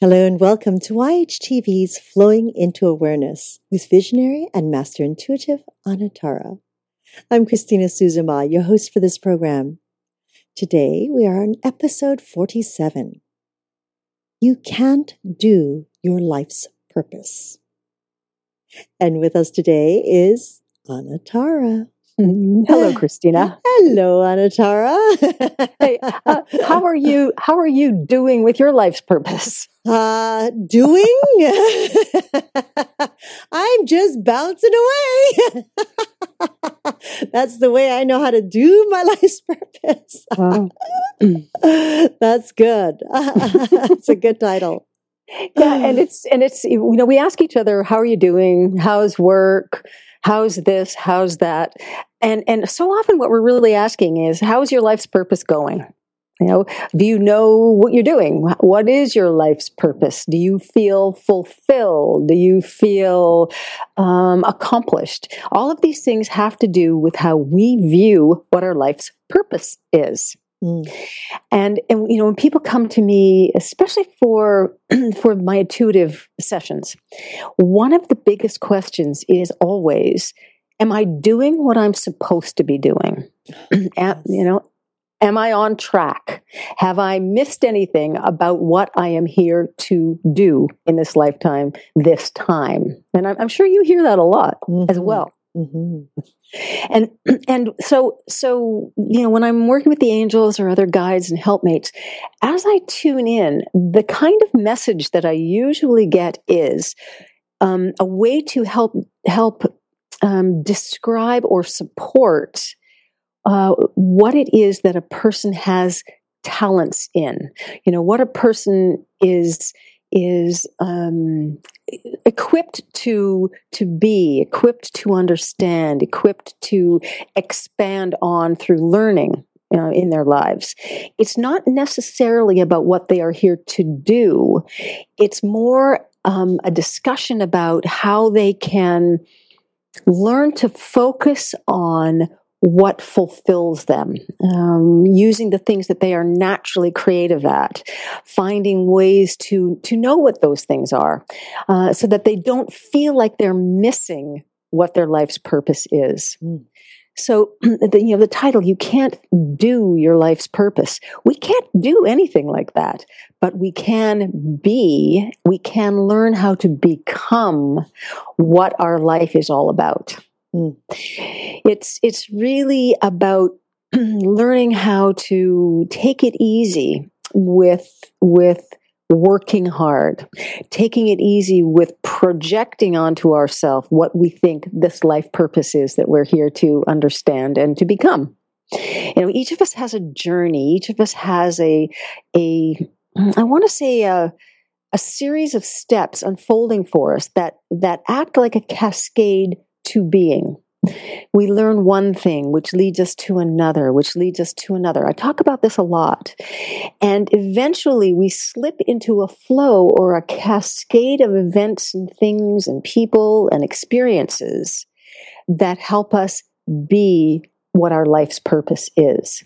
Hello and welcome to YHTV's Flowing into Awareness with visionary and master intuitive Anatara. I'm Christina Suzuma, your host for this program. Today we are on episode 47. You can't do your life's purpose. And with us today is Anatara. Hello, Christina. Hello, Anatara. hey, uh, how are you? How are you doing with your life's purpose? Uh, doing? I'm just bouncing away. That's the way I know how to do my life's purpose. Wow. That's good. That's a good title. Yeah, and it's and it's you know we ask each other how are you doing? How's work? How's this how's that? And and so often what we're really asking is how's your life's purpose going? You know do you know what you're doing? What is your life's purpose? Do you feel fulfilled? Do you feel um, accomplished? All of these things have to do with how we view what our life's purpose is Mm. And and you know when people come to me, especially for for my intuitive sessions, one of the biggest questions is always, "Am I doing what I'm supposed to be doing? Am, you know, am I on track? Have I missed anything about what I am here to do in this lifetime, this time?" And I'm, I'm sure you hear that a lot mm-hmm. as well. Mm-hmm. And and so so you know when I'm working with the angels or other guides and helpmates, as I tune in, the kind of message that I usually get is um, a way to help help um, describe or support uh, what it is that a person has talents in. You know what a person is is um, equipped to to be, equipped to understand, equipped to expand on through learning uh, in their lives. It's not necessarily about what they are here to do. It's more um, a discussion about how they can learn to focus on what fulfills them, um, using the things that they are naturally creative at, finding ways to to know what those things are, uh, so that they don't feel like they're missing what their life's purpose is. Mm. So, the, you know, the title, you can't do your life's purpose. We can't do anything like that, but we can be, we can learn how to become what our life is all about. Mm. It's it's really about learning how to take it easy with with working hard, taking it easy with projecting onto ourselves what we think this life purpose is that we're here to understand and to become. You know, each of us has a journey. Each of us has a a I want to say a a series of steps unfolding for us that that act like a cascade to being. We learn one thing, which leads us to another, which leads us to another. I talk about this a lot. And eventually we slip into a flow or a cascade of events and things and people and experiences that help us be what our life's purpose is.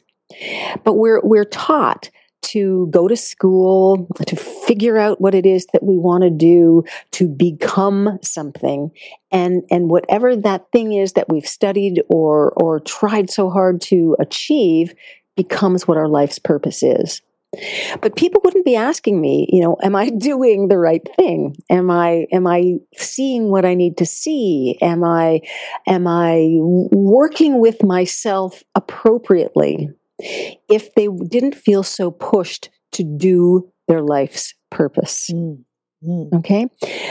But we're, we're taught to go to school, to figure out what it is that we want to do, to become something. And, and whatever that thing is that we've studied or, or tried so hard to achieve becomes what our life's purpose is. But people wouldn't be asking me, you know, am I doing the right thing? Am I, am I seeing what I need to see? Am I, am I working with myself appropriately? If they didn't feel so pushed to do their life's purpose. Mm. Mm. Okay.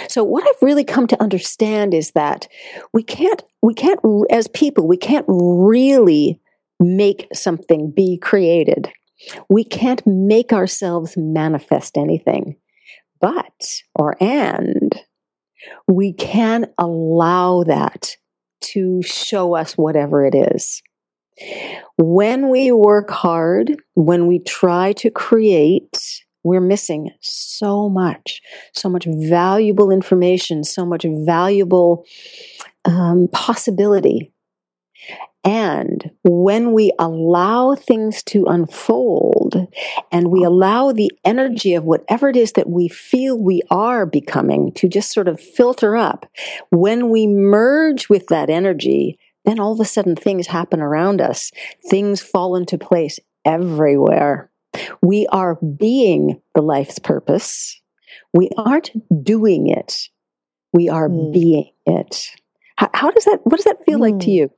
So what I've really come to understand is that we can't, we can't, as people, we can't really make something be created. We can't make ourselves manifest anything, but, or and, we can allow that to show us whatever it is. When we work hard, when we try to create, we're missing so much, so much valuable information, so much valuable um, possibility. And when we allow things to unfold and we allow the energy of whatever it is that we feel we are becoming to just sort of filter up, when we merge with that energy, then all of a sudden things happen around us. Things fall into place everywhere. We are being the life's purpose. We aren't doing it. We are mm. being it. How, how, does that, what does that feel mm. like to hmm. you?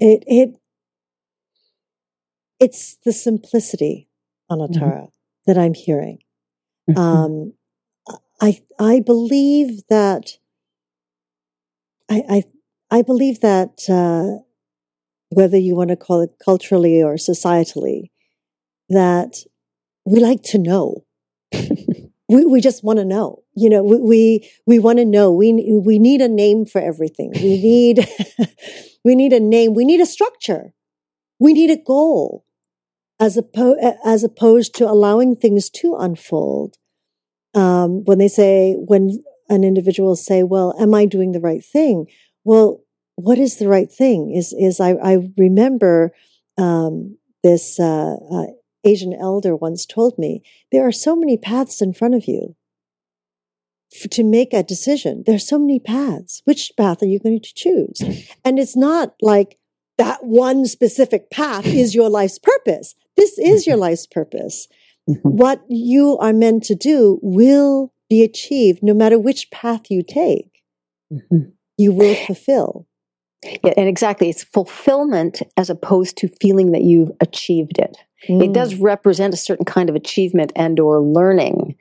It, it, it's the simplicity, Anatara, mm-hmm. that I'm hearing. Mm-hmm. Um, I I believe that I I, I believe that uh, whether you want to call it culturally or societally, that we like to know. we we just want to know. You know, we we, we want to know. We we need a name for everything. We need we need a name. We need a structure. We need a goal, as oppo- as opposed to allowing things to unfold um, when they say, when an individual say, well, am I doing the right thing? Well, what is the right thing? Is, is I, I remember, um, this, uh, uh, Asian elder once told me, there are so many paths in front of you to make a decision. There are so many paths. Which path are you going to choose? And it's not like that one specific path is your life's purpose. This is your life's purpose. Mm-hmm. What you are meant to do will be achieved no matter which path you take. Mm-hmm. You will fulfill. Yeah, and exactly. It's fulfillment as opposed to feeling that you've achieved it. Mm. It does represent a certain kind of achievement and or learning.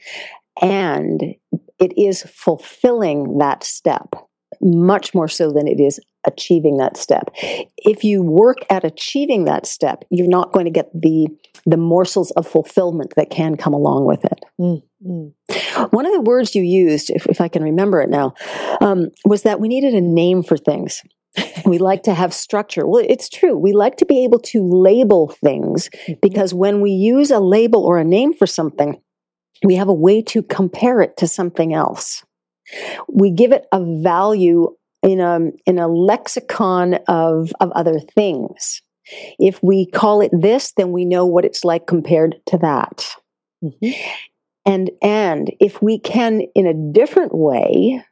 And it is fulfilling that step much more so than it is achieving that step. If you work at achieving that step, you're not going to get the the morsels of fulfillment that can come along with it. Mm-hmm. One of the words you used, if, if I can remember it now, um, was that we needed a name for things. we like to have structure. Well, it's true. We like to be able to label things mm-hmm. because when we use a label or a name for something, we have a way to compare it to something else. We give it a value in a in a lexicon of of other things. If we call it this, then we know what it's like compared to that. Mm-hmm. And and if we can in a different way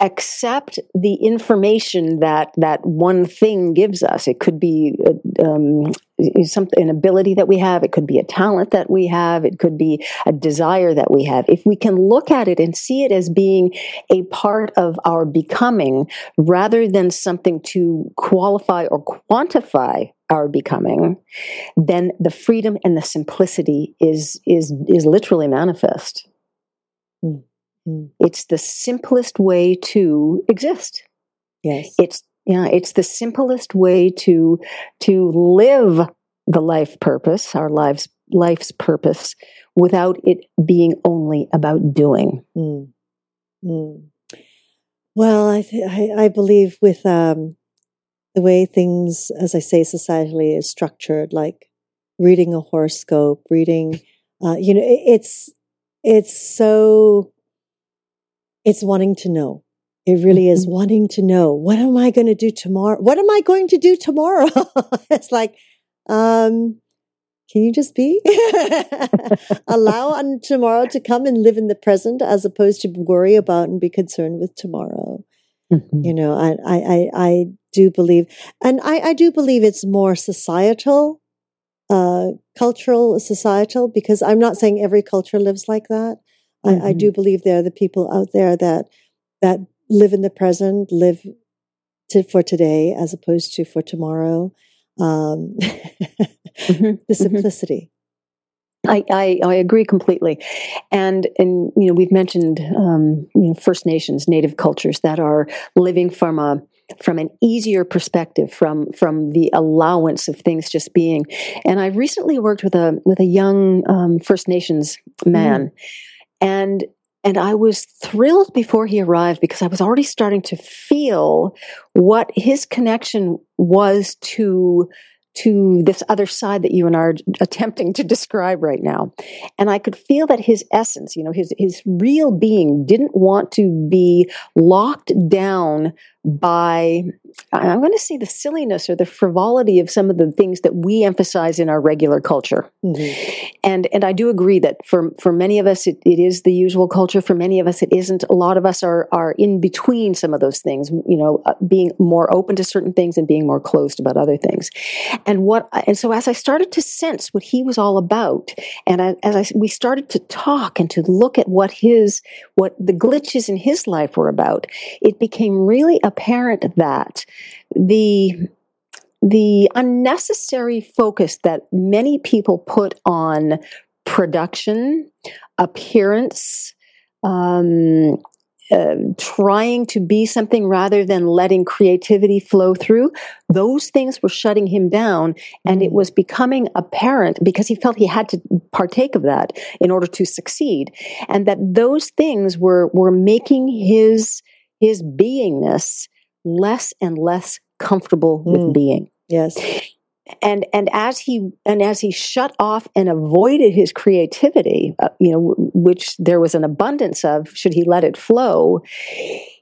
accept the information that that one thing gives us. It could be uh, um, something, an ability that we have. It could be a talent that we have. It could be a desire that we have. If we can look at it and see it as being a part of our becoming, rather than something to qualify or quantify our becoming, then the freedom and the simplicity is is is literally manifest. Mm. Mm. It's the simplest way to exist. Yes. It's yeah, it's the simplest way to to live the life purpose, our lives life's purpose without it being only about doing. Mm. Mm. Well, I, th- I, I believe with um, the way things, as I say, societally is structured, like reading a horoscope, reading, uh, you know, it, it's it's so it's wanting to know. It really is mm-hmm. wanting to know what am I going to do tomorrow? What am I going to do tomorrow? it's like, um, can you just be? Allow on tomorrow to come and live in the present as opposed to worry about and be concerned with tomorrow. Mm-hmm. You know, I, I, I, do believe, and I, I do believe it's more societal, uh, cultural, societal, because I'm not saying every culture lives like that. Mm-hmm. I, I, do mm-hmm. believe there are the people out there that that live in the present, live to, for today as opposed to for tomorrow. Um, mm-hmm. the mm-hmm. simplicity. I, I, I, agree completely, and and you know we've mentioned um, you know First Nations, Native cultures that are living from a from an easier perspective, from from the allowance of things just being. And I recently worked with a with a young um, First Nations man, mm. And and I was thrilled before he arrived because I was already starting to feel what his connection was to to this other side that you and I are attempting to describe right now. And I could feel that his essence, you know, his, his real being didn't want to be locked down by I'm going to say the silliness or the frivolity of some of the things that we emphasize in our regular culture. Mm-hmm. And and I do agree that for for many of us it, it is the usual culture. For many of us it isn't. A lot of us are are in between some of those things. You know, uh, being more open to certain things and being more closed about other things. And what and so as I started to sense what he was all about, and I, as I we started to talk and to look at what his what the glitches in his life were about, it became really a apparent that the the unnecessary focus that many people put on production, appearance, um, uh, trying to be something rather than letting creativity flow through, those things were shutting him down. And it mm. was becoming apparent because he felt he had to partake of that in order to succeed. And that those things were, were making his, his beingness less and less comfortable mm. with being. Yes. And and as he and as he shut off and avoided his creativity, uh, you know, which there was an abundance of, should he let it flow,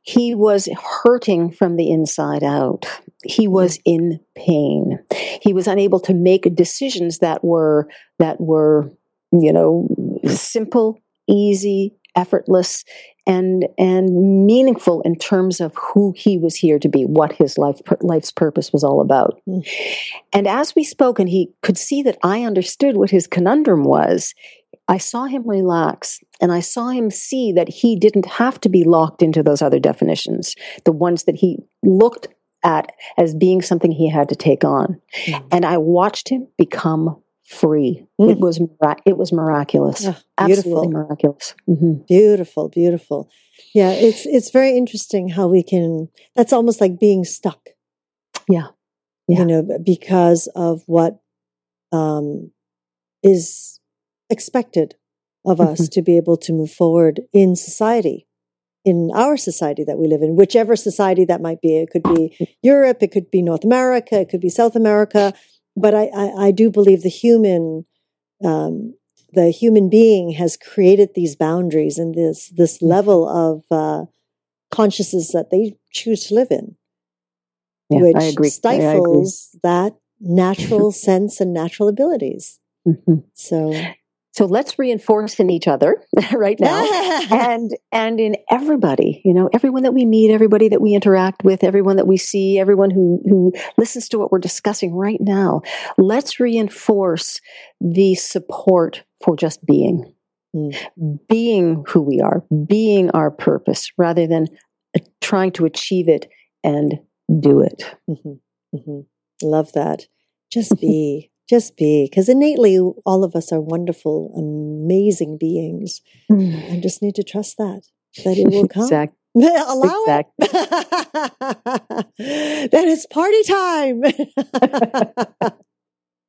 he was hurting from the inside out. He mm. was in pain. He was unable to make decisions that were that were, you know, simple, easy, effortless and and meaningful in terms of who he was here to be, what his life life's purpose was all about. Mm. And as we spoke, and he could see that I understood what his conundrum was. I saw him relax and I saw him see that he didn't have to be locked into those other definitions, the ones that he looked at as being something he had to take on. Mm. And I watched him become free. Mm. It was it was miraculous. Oh, Absolutely miraculous. Mm-hmm. Beautiful, beautiful. Yeah, it's it's very interesting how we can. That's almost like being stuck. Yeah, yeah. you know, because of what um, is expected of us mm-hmm. to be able to move forward in society in our society that we live in, whichever society that might be. It could be Europe, it could be North America, it could be South America, but I, I, I do believe the human, um, the human being has created these boundaries and this this mm-hmm. level of uh, consciousness that they choose to live in, yeah, which stifles that natural sense and natural abilities. Mm-hmm. So so let's reinforce in each other right now and and in everybody, you know, everyone that we meet, everybody that we interact with, everyone that we see, everyone who who listens to what we're discussing right now. Let's reinforce the support for just being. Mm. Being who we are, being our purpose rather than uh, trying to achieve it and do it. Mm-hmm. Mm-hmm. Love that. Just be. Just be, because innately all of us are wonderful, amazing beings. Mm. And just need to trust that, that it will come. Exactly. Allow exactly. it. then it's party time.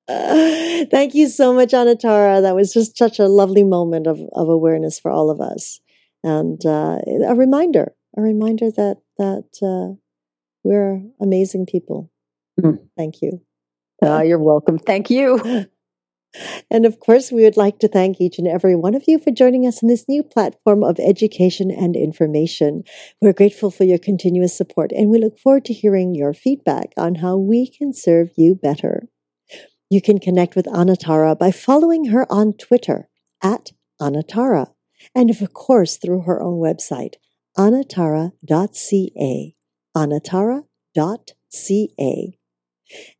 thank you so much, Anatara. That was just such a lovely moment of, of awareness for all of us. And uh, a reminder, a reminder that, that uh, we're amazing people. Mm. Thank you. Uh, you're welcome. Thank you. And of course, we would like to thank each and every one of you for joining us in this new platform of education and information. We're grateful for your continuous support and we look forward to hearing your feedback on how we can serve you better. You can connect with Anatara by following her on Twitter at Anatara and of course through her own website, anatara.ca. Anatara.ca.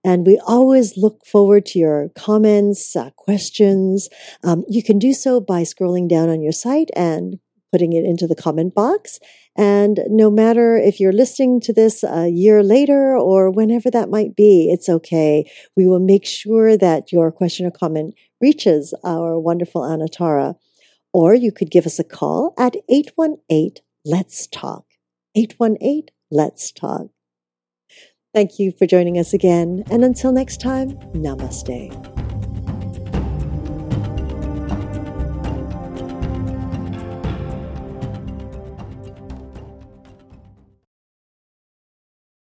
And we always look forward to your comments, uh, questions. Um, you can do so by scrolling down on your site and putting it into the comment box. And no matter if you're listening to this a year later or whenever that might be, it's okay. We will make sure that your question or comment reaches our wonderful Anatara. Or you could give us a call at 818 Let's Talk. 818 Let's Talk. Thank you for joining us again. And until next time, namaste.